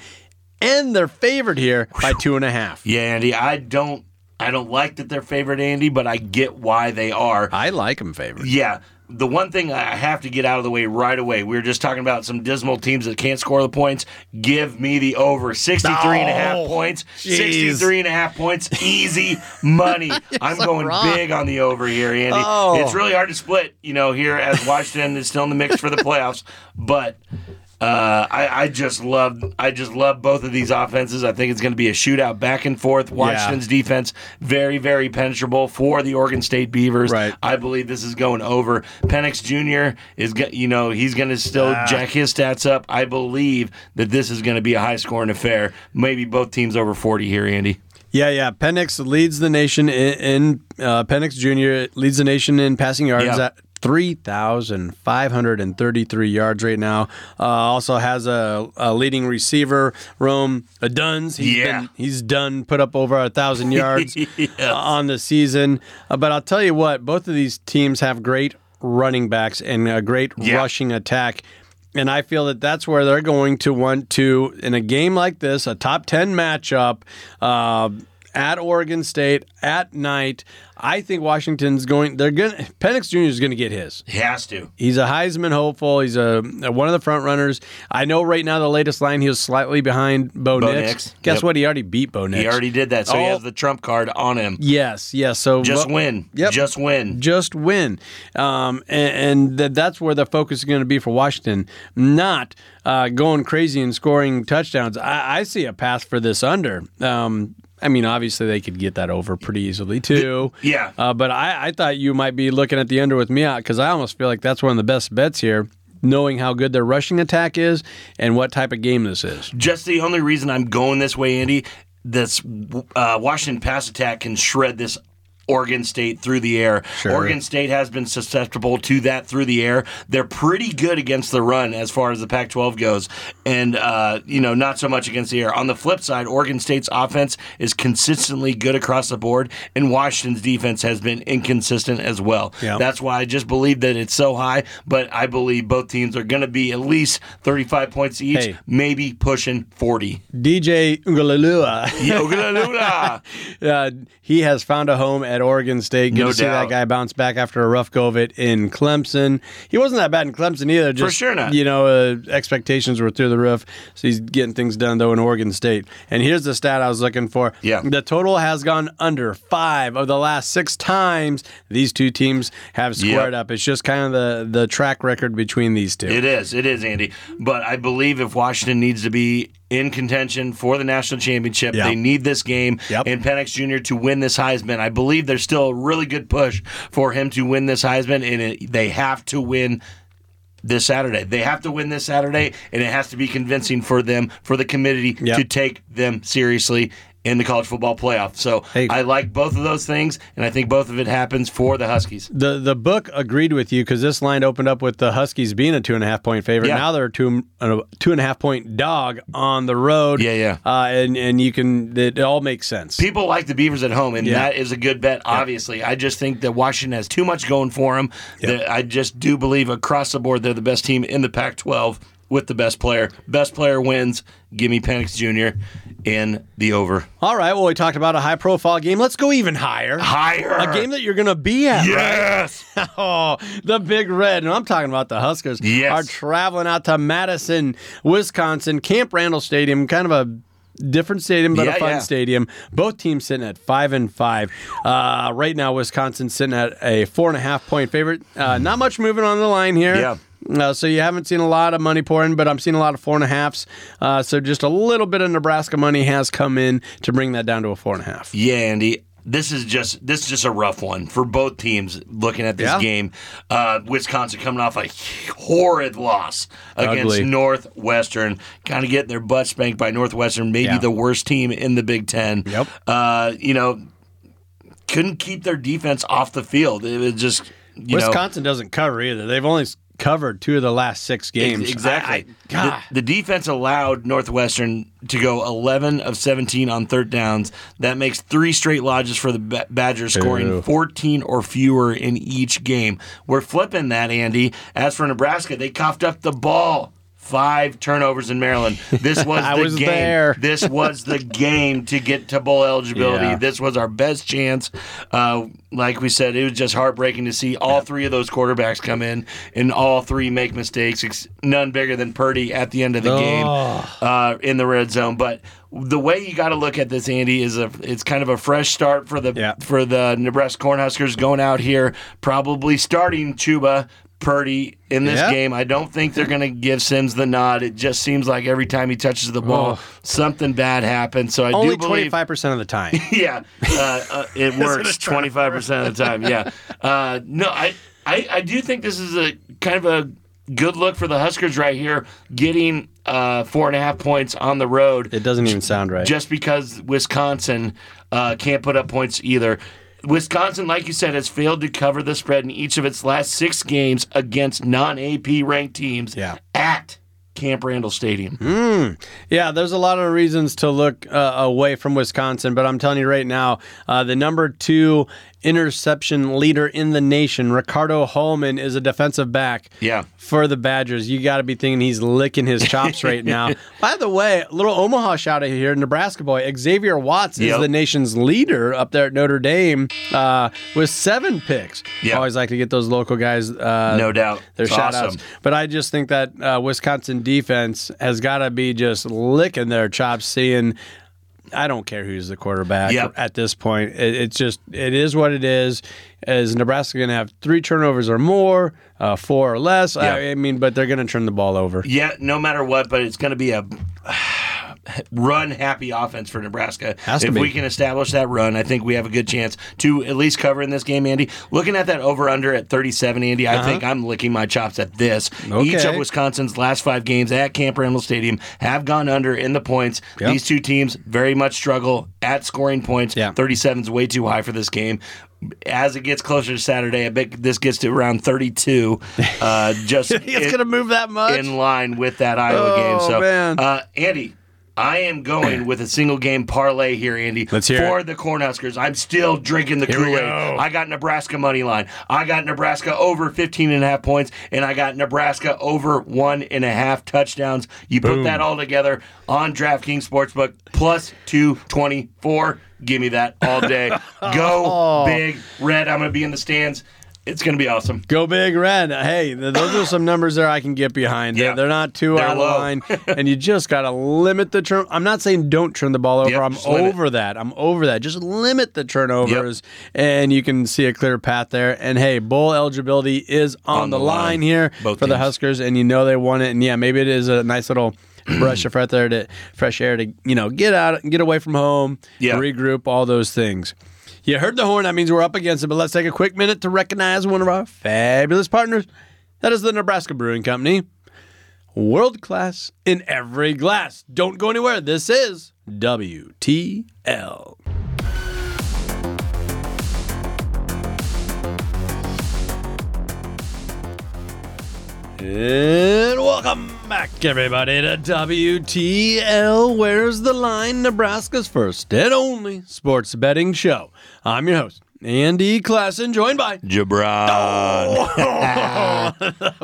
And they're favored here by two and a half. Yeah, Andy, I don't I don't like that they're favorite Andy, but I get why they are. I like them favorite. Yeah. The one thing I have to get out of the way right away, we were just talking about some dismal teams that can't score the points. Give me the over 63 and a half Oh, points. jeez. 63 and a half points. Easy money. <laughs> I'm so going wrong. big on the over here, Andy. Oh. It's really hard to split, you know, here as Washington is still in the mix for the playoffs. But Uh, I, I just love I just love both of these offenses. I think it's going to be a shootout back and forth. Washington's defense very very penetrable for the Oregon State Beavers. Right. I believe this is going over. Penix Jr. is you know he's going to still Ah. jack his stats up. I believe that this is going to be a high scoring affair. Maybe both teams over forty here, Andy. Yeah, yeah. Penix leads the nation in, in uh, Penix Jr. leads the nation in passing yards Yeah. at 3,533 yards right now. Uh, also has a, a leading receiver, Rome Odunze. He's Yeah. been, he's done put up over a thousand <laughs> yards uh, on the season. Uh, but I'll tell you what, both of these teams have great running backs and a great Yeah. rushing attack. And I feel that that's where they're going to want to, in a game like this, a top 10 matchup uh, at Oregon State at night. I think Washington's going, they're going Penix Jr. is going to get his. He has to. He's a Heisman hopeful. He's a, one of the front runners. I know right now the latest line he was slightly behind Bo, Bo Nix. Nix. Guess Yep. what? He already beat Bo Nix. He already did that, so he Oh. has the trump card on him. Yes, yes. So Just Bo- win. Yep. Just win. just win. Um, and and th- that's where the focus is going to be for Washington, not uh, going crazy and scoring touchdowns. I, I see a pass for this under. Um, I mean, obviously they could get that over pretty easily too. Yeah. Uh, but I, I thought you might be looking at the under with me out because I almost feel like that's one of the best bets here, knowing how good their rushing attack is and what type of game this is. Just the only reason I'm going this way, Andy, this uh, Washington pass attack can shred this Oregon State through the air. Sure. Oregon State has been susceptible to that through the air. They're pretty good against the run as far as the Pac 12 goes, and, uh, you know, not so much against the air. On the flip side, Oregon State's offense is consistently good across the board, and Washington's defense has been inconsistent as well. Yeah. That's why I just believe that it's so high, but I believe both teams are going to be at least 35 points each, Hey. maybe pushing 40. DJ Ungalalua. Yogalula. <laughs> uh, he has found a home at Oregon State. Good No to see that guy bounce back after a rough go of it in Clemson. He wasn't that bad in Clemson either. Just, sure not. You know, uh, expectations were through the roof. So he's getting things done though in Oregon State. And here's the stat I was looking for. Yeah. the total has gone under five of the last six times these two teams have squared Yep. up. It's just kind of the the track record between these two. It is. It is, Andy. But I believe if Washington needs to be in contention for the national championship, Yeah. they need this game Yep. and Penix Jr. to win this Heisman. I believe there's still a really good push for him to win this Heisman, and it, they have to win this Saturday. They have to win this Saturday, and it has to be convincing for them, for the committee Yep. to take them seriously in the college football playoff. So Hey. I like both of those things, and I think both of it happens for the Huskies. The the book agreed with you because this line opened up with the Huskies being a two and a half point favorite. Yeah. Now they're a two a two and a half point dog on the road. Yeah, yeah. Uh, and and you can it, all makes sense. People like the Beavers at home, and Yeah. that is a good bet. Obviously, I just think that Washington has too much going for them. That I just do believe across the board they're the best team in the Pac-12 with the best player. Best player wins. Give me Penix Jr. in the over. All right. Well, we talked about a high profile game. Let's go even higher. Higher. A game that you're going to be at. Yes. right? <laughs> Oh, the Big Red. And I'm talking about the Huskers. Yes. Are traveling out to Madison, Wisconsin, Camp Randall Stadium, kind of a different stadium, but Yeah, a fun yeah. stadium. Both teams sitting at five and five. Uh, right now, Wisconsin sitting at a four and a half point favorite. Uh, not much moving on the line here. Yeah. Uh, so you haven't seen a lot of money pouring, but I'm seeing a lot of four and a halves. Uh, so just a little bit of Nebraska money has come in to bring that down to a four and a half. Yeah, Andy. This is just this is just a rough one for both teams. Looking at this Yeah. game, uh, Wisconsin coming off a horrid loss against Ugly. Northwestern, kind of getting their butt spanked by Northwestern, maybe Yeah. the worst team in the Big Ten. Yep. Uh, you know, couldn't keep their defense off the field. It was just you know. Wisconsin doesn't cover either. They've only covered two of the last six games. Exactly. I- I- God. The, the defense allowed Northwestern to go 11 of 17 on third downs. That makes three straight lodges for the Ba- Badgers, scoring Ooh. 14 or fewer in each game. We're flipping that, Andy. As for Nebraska, they coughed up the ball. Five turnovers in Maryland. This <laughs> was the was game. there. <laughs> This was the game to get to bowl eligibility. Yeah. This was our best chance. Uh, like we said, it was just heartbreaking to see all three of those quarterbacks come in and all three make mistakes. None bigger than Purdy at the end of the Oh. game uh, in the red zone. But the way you got to look at this, Andy, is a it's kind of a fresh start for the Yeah. for the Nebraska Cornhuskers going out here, probably starting Chubba. Purdy in this Yeah. game. I don't think they're going to give Sims the nod. It just seems like every time he touches the ball, Oh. something bad happens. So I Only do believe twenty five percent of the time. <laughs> yeah, uh, uh, it <laughs> works twenty five percent of the time. Yeah, uh, no, I, I I do think this is a kind of a good look for the Huskers right here, getting uh, four and a half points on the road. It doesn't even sound right. just because Wisconsin uh, can't put up points either. Wisconsin, like you said, has failed to cover the spread in each of its last six games against non-AP ranked teams Yeah. at Camp Randall Stadium. Yeah, there's a lot of reasons to look uh, away from Wisconsin, but I'm telling you right now, uh, the number two interception leader in the nation, Ricardo Hallman, is a defensive back. Yeah. For the Badgers, you got to be thinking he's licking his chops right <laughs> now. By the way, a little Omaha shout out here, Nebraska boy Xavier Watts is the nation's leader up there at Notre Dame uh, with seven picks. Yeah. Always like to get those local guys. Uh, No doubt. their shout outs. But I just think that uh, Wisconsin defense has got to be just licking their chops, seeing. I don't care who's the quarterback Yep. at this point. It, it's just it is what it is. Is Nebraska going to have three turnovers or more, uh, four or less? I, I mean, but they're going to turn the ball over. Yeah, no matter what, but it's going to be a run happy offense for Nebraska. If be. we can establish that run, I think we have a good chance to at least cover in this game, Andy. Looking at that over under at 37, Andy, I think I'm licking my chops at this. Each Uh-huh. Of Wisconsin's last five games at Camp Randall Stadium have gone under in the points. Yep. These two teams very much struggle at scoring points. Yeah. 37 is way too high for this game. As it gets closer to Saturday, I bet this gets to around 32. Uh, <laughs> just it's going to move that much. in line with that Iowa Oh, game. So, man. Uh, Andy, I am going with a single game parlay here, Andy. Let's hear for it. the Cornhuskers. I'm still drinking the Kool Aid. I got Nebraska money line. I got Nebraska over 15 and a half points, and I got Nebraska over one and a half touchdowns. You put that all together on DraftKings Sportsbook plus 224. Give me that all day. <laughs> Go Oh. big red. I'm going to be in the stands. It's going to be awesome. Go big red. Hey, th- those are some numbers there I can get behind. Yeah. They're, they're not too They're out of line, <laughs> and you just got to limit the turn. I'm not saying don't turn the ball over. Yep, I'm limit. over that. I'm over that. Just limit the turnovers, and you can see a clear path there. And hey, bowl eligibility is on, On the, the line, line. here Both for the. Huskers, and you know they want it. And yeah, maybe it is a nice little. <clears throat> brush of fresh air to fresh air to you know get out get away from home regroup all those things you heard the horn. That means we're up against it. But let's take a quick minute to recognize one of our fabulous partners. That is the Nebraska Brewing Company. World class in every glass. Don't go anywhere. This is WTL. And welcome back, everybody, to WTL. Where's the line? Nebraska's first and only sports betting show. I'm your host, Andy Classen, joined by JaBron.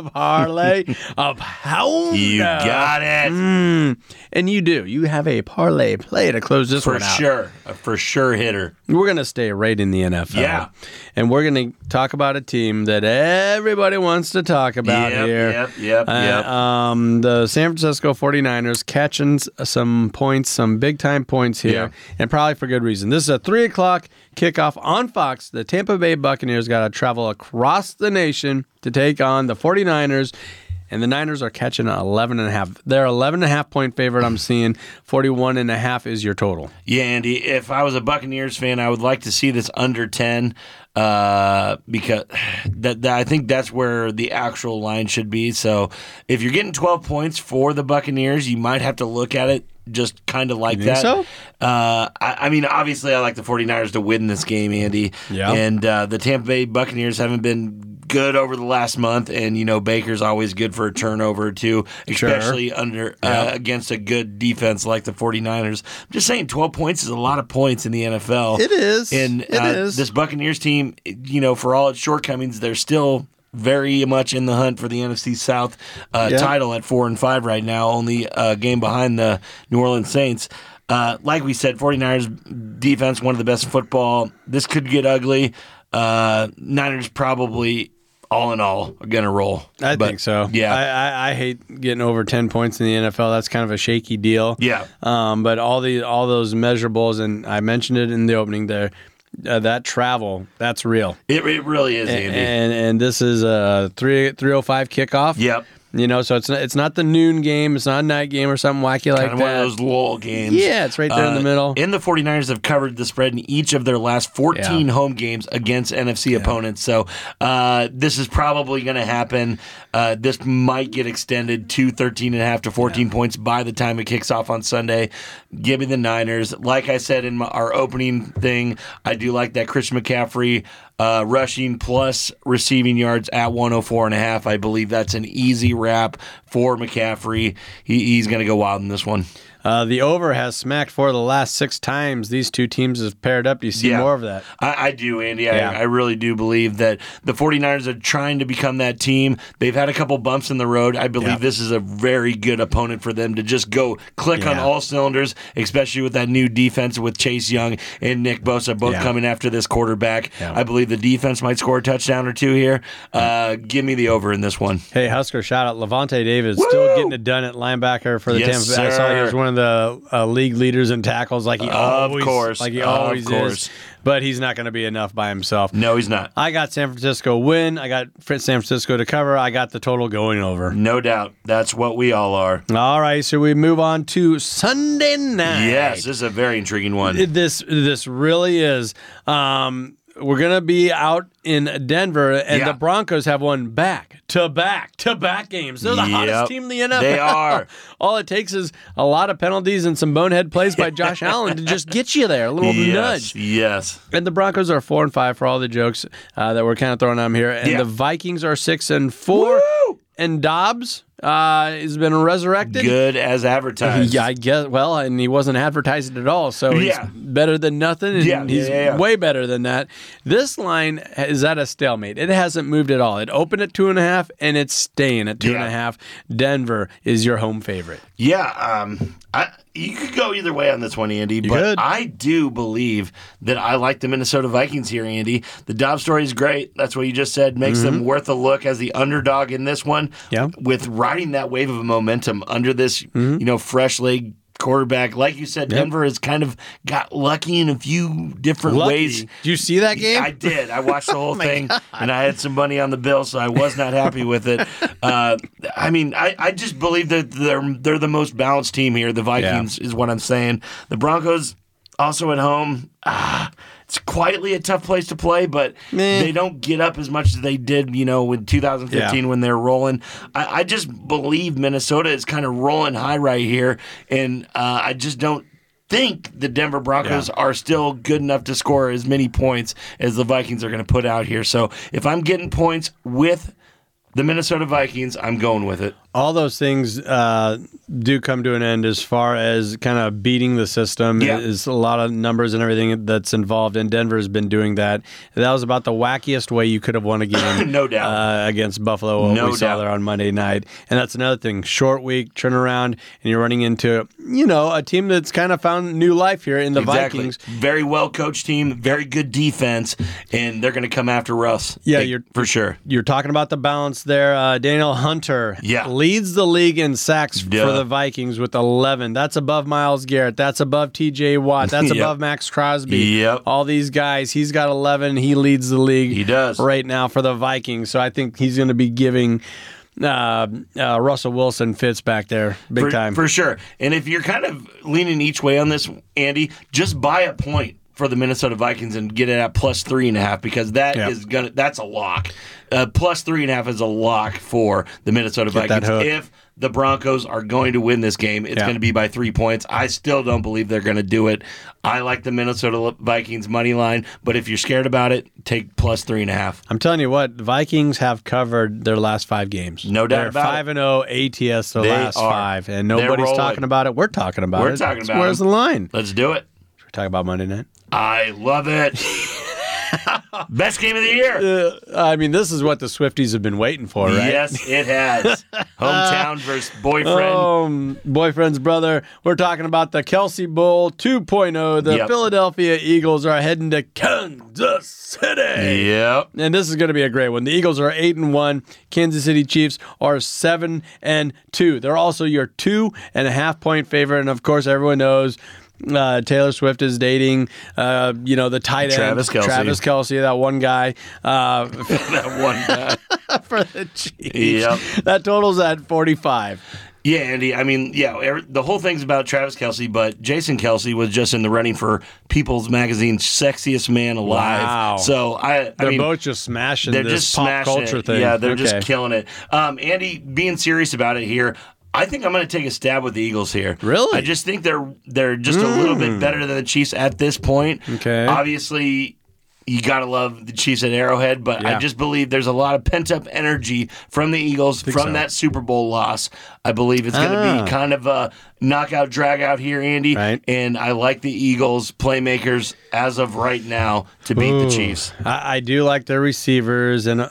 <laughs> parlay of Hound. You got it. Mm, and you do. You have a parlay play to close this For one out. sure. A for sure hitter. We're going to stay right in the NFL. Yeah. And we're going to talk about a team that everybody wants to talk about Yep, here. yep, yep, Uh, yep. Um, the San Francisco 49ers catching some points, some big time points here, Yeah. and probably for good reason. This is a 3 o'clock kickoff on Fox. The Tampa Bay Buccaneers got to travel across the nation to take on the 49ers. And the Niners are catching an 11 and a half. They're 11 and a half point favorite. I'm seeing 41 and a half is your total. Yeah, Andy. If I was a Buccaneers fan, I would like to see this under ten, uh, because that, that I think that's where the actual line should be. So if you're getting 12 points for the Buccaneers, you might have to look at it just kind of like that. so? Uh, I, I mean, obviously, I like the 49ers to win this game, Andy. Yeah. And uh, the Tampa Bay Buccaneers haven't been good over the last month, and you know Baker's always good for a turnover too, Sure. especially under uh, against a good defense like the 49ers. I'm just saying 12 points is a lot of points in the NFL. It is. And It uh, is. this Buccaneers team, you know, for all its shortcomings, they're still very much in the hunt for the NFC South uh, Yeah. title at four and five right now, only a game behind the New Orleans Saints. Uh, like we said, 49ers defense, one of the best in football. This could get ugly. Uh, Niners probably, all in all, are going to roll. I But, think so. Yeah. I, I, I hate getting over ten points in the NFL. That's kind of a shaky deal. Yeah. Um, but all the all those measurables, and I mentioned it in the opening there. Uh, that travel, that's real. It, it really is, Andy. And and this is a three three oh five kickoff. yep. You know, so it's not it's not the noon game, it's not a night game or something wacky like Kind of that. one of those lull games. Yeah, it's right there in the Uh, middle. And the 49ers have covered the spread in each of their last 14 Yeah. home games against NFC opponents. So uh, this is probably going to happen. Uh, this might get extended to 13 and a half to 14 points by the time it kicks off on Sunday. Give me the Niners. Like I said in my, our opening thing, I do like that Christian McCaffrey uh, rushing plus receiving yards at 104 and a half. I believe that's an easy wrap for McCaffrey. He, he's going to go wild in this one. Uh, the over has smacked for the last six times these two teams have paired up. Do you see Yeah. more of that? I, I do, Andy. Yeah. I, I really do believe that the 49ers are trying to become that team. They've had a couple bumps in the road. I believe Yeah. this is a very good opponent for them to just go click on all cylinders, especially with that new defense with Chase Young and Nick Bosa both coming after this quarterback. I believe the defense might score a touchdown or two here. Uh, give me the over in this one. Hey, Husker shout out Lavonte David still getting it done at linebacker for the Yes, Tampa Bay. I saw he was one of the uh, league leaders in tackles, like he Of always, course. like he Of always is. But he's not going to be enough by himself. No, he's not. I got San Francisco win. I got San Francisco to cover. I got the total going over. No doubt. That's what we all are. All right, so we move on to Sunday night. Yes, this is a very intriguing one. this this really is. Um, we're gonna be out in Denver, and Yeah. the Broncos have won back to back to back games. They're the Yep. hottest team in the NFL. They are. <laughs> All it takes is a lot of penalties and some bonehead plays by Josh <laughs> Allen to just get you there. A little yes, nudge. yes. And the Broncos are four and five for all the jokes uh, that we're kind of throwing on here, and Yeah. the Vikings are six and four. Woo! And Dobbs uh, has been resurrected. Good as <laughs> advertised. Yeah, I guess. Well, and he wasn't advertised at all, so he's Yeah. better than nothing, and Yeah, he's yeah, yeah, way better than that. This line is at a stalemate. It hasn't moved at all. It opened at two and a half, and it's staying at two and a half. Denver is your home favorite. Yeah, um, I, you could go either way on this one, Andy. but could. I do believe that I like the Minnesota Vikings here, Andy. The Dobbs story is great. That's what you just said. Makes them worth a look as the underdog in this one. Mm-hmm. Yeah. Mm-hmm. With riding that wave of momentum under this, you know, fresh leg quarterback. Like you said, Denver has kind of got lucky in a few different Lucky. ways. Did you see that game? I did. I watched the <laughs> Oh whole thing, and I had some money on the bill, so I was not happy with it. <laughs> Uh, I mean, I, I just believe that they're they're the most balanced team here. The Vikings is what I'm saying. The Broncos also at home. Ah, it's quietly a tough place to play, but Meh. they don't get up as much as they did, you know, in 2015 Yeah. when they're rolling. I, I just believe Minnesota is kind of rolling high right here, and uh, I just don't think the Denver Broncos Yeah. are still good enough to score as many points as the Vikings are going to put out here. So if I'm getting points with the Minnesota Vikings, I'm going with it. All those things uh, do come to an end as far as kind of beating the system. Yeah. Is a lot of numbers and everything that's involved, and Denver's been doing that. That was about the wackiest way you could have won a <laughs> game. No doubt. Uh, against Buffalo, No we saw there on Monday night, and that's another thing. Short week, turnaround, and you're running into you know a team that's kind of found new life here in the Exactly. Vikings. Very well coached team, very good defense, and they're going to come after Russ. Yeah, Like, you're- for sure. You're talking about the balance there. Uh, Daniel Hunter Yeah. Leads the league in sacks Duh. for the Vikings with 11. That's above Myles Garrett. That's above TJ Watt. That's <laughs> Yep. above Maxx Crosby. Yep. All these guys, he's got 11. He leads the league He does. right now for the Vikings. So I think he's going to be giving uh, uh, Russell Wilson fits back there big for, time. for sure. And if you're kind of leaning each way on this, Andy, just buy a point for the Minnesota Vikings and get it at plus three and a half because that is Yep. gonna that's a lock. Uh, plus three and a half is a lock for the Minnesota Get Vikings. If the Broncos are going to win this game, it's Yeah. going to be by three points. I still don't believe they're going to do it. I like the Minnesota Vikings money line, but if you're scared about it, take plus three and a half. I'm telling you what, the Vikings have covered their last five games. No doubt They're about five and zero ATS the last are. five, and nobody's talking about it. We're talking about We're it. talking So about Where's them. the line? Let's do it. Should we talk about Monday night? I love it. <laughs> Best game of the year. Uh, I mean, this is what the Swifties have been waiting for, right? Yes, it has. <laughs> Hometown versus boyfriend. Um, boyfriend's brother. We're talking about the Kelce Bowl 2.0. The Yep. Philadelphia Eagles are heading to Kansas City. Yep. And this is going to be a great one. The Eagles are eight and one. Kansas City Chiefs are seven and two. They're also your two and a half point favorite, and of course, everyone knows Uh, Taylor Swift is dating, uh, you know, the tight end Travis Kelce. Travis Kelce, that one guy uh, <laughs> that one guy. <laughs> for the Chiefs. Yep. That totals at 45. Yeah, Andy. I mean, yeah, every, the whole thing's about Travis Kelce, but Jason Kelce was just in the running for People's Magazine's sexiest man alive. Wow. So I, I They're mean, both just smashing they're this just pop smashing culture it. thing. Yeah, they're Okay. just killing it. Um, Andy, being serious about it here. I think I'm going to take a stab with the Eagles here. Really? I just think they're they're just a little bit mm. better than the Chiefs at this point. Okay. Obviously, you got to love the Chiefs at Arrowhead, but I just believe there's a lot of pent up energy from the Eagles from so. that Super Bowl loss. I believe it's going to Ah. be kind of a knockout drag out here, Andy. Right. And I like the Eagles playmakers as of right now to beat the Chiefs. I, I do like their receivers, and uh,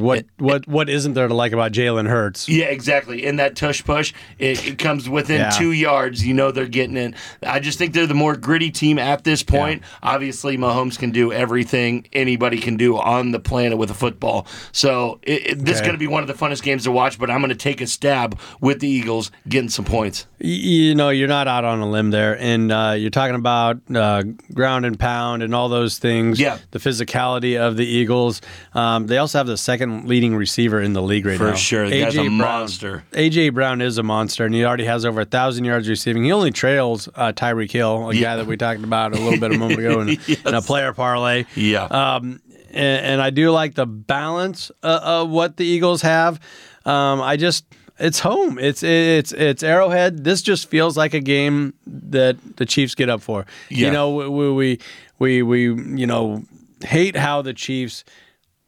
what what what isn't there to like about Jalen Hurts? Yeah, exactly. In that tush push, it, it comes within Yeah. two yards. You know they're getting it. I just think they're the more gritty team at this point. Obviously, Mahomes can do everything anybody can do on the planet with a football. So it, it, this is going to be one of the funnest games to watch. But I'm going to take a stab with the Eagles getting some points. You know, you're not out on a limb there, and uh, you're talking about uh, ground and pound and all those things. Yeah. the physicality of the Eagles. Um, they also have the second leading receiver in the league right For now. For sure. The guy's a Brown. monster. AJ Brown is a monster, and he already has over a thousand yards receiving. He only trails uh, Tyreek Hill, a Yeah. guy that we talked about a little bit a moment ago in, <laughs> in a player parlay. Yeah. Um, and, and I do like the balance uh, of what the Eagles have. Um, I just it's home. It's it's it's Arrowhead. This just feels like a game that the Chiefs get up for. Yeah. You know, we we we we you know hate how the Chiefs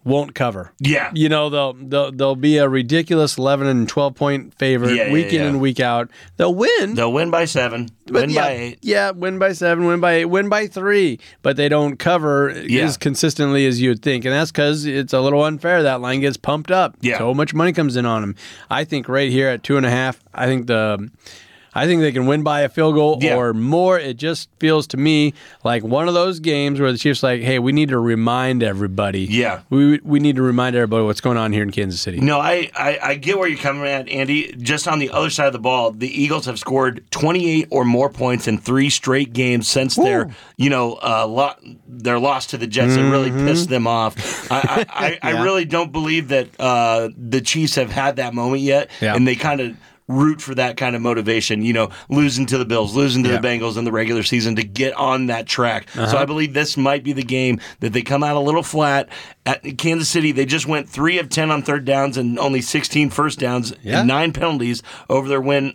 won't cover. Yeah. You know, they'll they'll, they'll be a ridiculous 11 and 12 point favorite Yeah, yeah, week in yeah. and week out. They'll win. They'll win by seven, win yeah, by eight. Yeah, win by seven, win by eight, win by three, but they don't cover Yeah. as consistently as you would think, and that's because it's a little unfair. That line gets pumped up. Yeah. so much money comes in on them. I think right here at two and a half, I think the. I think they can win by a field goal Yeah. or more. It just feels to me like one of those games where the Chiefs like, hey, we need to remind everybody. Yeah. we we need to remind everybody what's going on here in Kansas City. No, I, I, I get where you're coming at, Andy. Just on the other side of the ball, the Eagles have scored 28 or more points in three straight games since their, you know, uh, lo- their loss to the Jets. It really pissed them off. I, I, I, <laughs> Mm-hmm. Yeah. I really don't believe that uh, the Chiefs have had that moment yet, Yeah. and they kind of root for that kind of motivation. You know, losing to the Bills, losing to Yeah. the Bengals in the regular season to get on that track. Uh-huh. So I believe this might be the game that they come out a little flat. At Kansas City, they just went three of ten on third downs and only 16 first downs Yeah. and nine penalties over their win.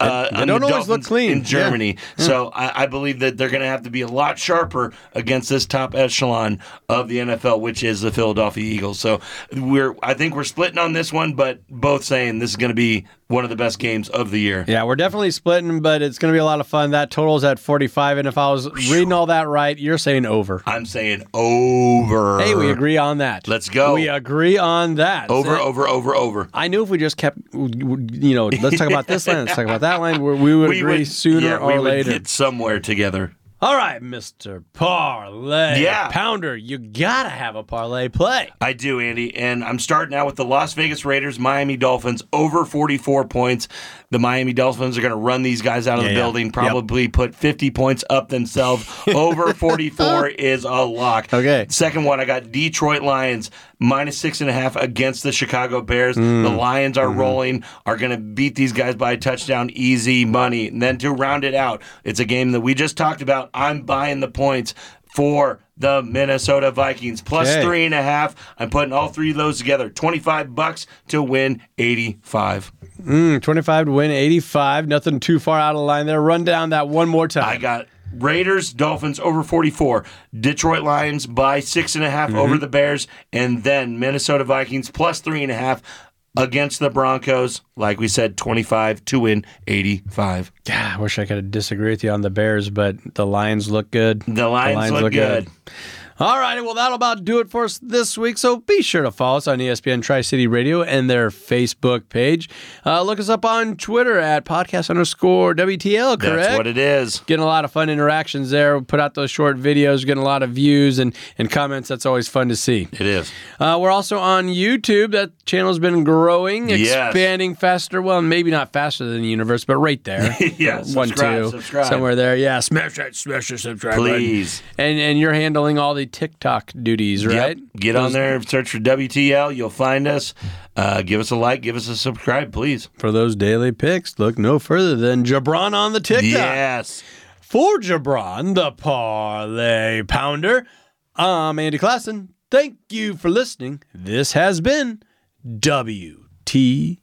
Uh, they don't the always look clean. in Yeah. Germany. So I, I believe that they're going to have to be a lot sharper against this top echelon of the NFL, which is the Philadelphia Eagles. So we're I think we're splitting on this one, but both saying this is going to be one of the best games of the year. Yeah, we're definitely splitting, but it's going to be a lot of fun. That total's at 45, and if I was reading all that right, you're saying over. I'm saying over. Hey, we agree on that. Let's go. We agree on that. Over, So- over, over, over. I knew if we just kept, you know, let's talk about this line, let's talk about that line, where we would We agree would- sooner yeah, or we would later. get somewhere together. All right, Mr. Parlay. Yeah. Pounder, you got to have a parlay play. I do, Andy. And I'm starting out with the Las Vegas Raiders, Miami Dolphins, over 44 points. The Miami Dolphins are going to run these guys out of Yeah, the yeah. building, probably put 50 points up themselves. <laughs> over 44 is a lock. Okay. Second one, I got Detroit Lions, minus six and a half against the Chicago Bears. Mm. The Lions are Mm-hmm. rolling, are going to beat these guys by a touchdown, easy money. And then to round it out, it's a game that we just talked about. I'm buying the points for the Minnesota Vikings plus Okay. three and a half. I'm putting all three of those together. 25 bucks to win 85. Mm, 25 to win, 85. Nothing too far out of line there. Run down that one more time. I got Raiders, Dolphins over 44. Detroit Lions by six and a half Mm-hmm. over the Bears. And then Minnesota Vikings plus three and a half against the Broncos. Like we said, 25 to win 85. Yeah, I wish I could disagree with you on the Bears, but the Lions look good. The Lions, look, good. All righty, well, that'll about do it for us this week. So be sure to follow us on ESPN Tri City Radio and their Facebook page. Uh, look us up on Twitter at podcast underscore WTL, correct? That's what it is. Getting a lot of fun interactions there. We put out those short videos, getting a lot of views and, and comments. That's always fun to see. It is. Uh, we're also on YouTube. That channel's been growing, Yes. expanding faster. Well, maybe not faster than the universe, but right there. <laughs> Yeah, one, subscribe, two, subscribe. somewhere there. Yeah, smash that, smash the subscribe button. Please. And and you're handling all the TikTok duties, right? Yep. Get on Those- there, search for WTL. You'll find us. Uh, give us a like, give us a subscribe, please. For those daily picks, look no further than JaBron on the TikTok. Yes. For JaBron, the parlay pounder, I'm Andy Classen. Thank you for listening. This has been WTL.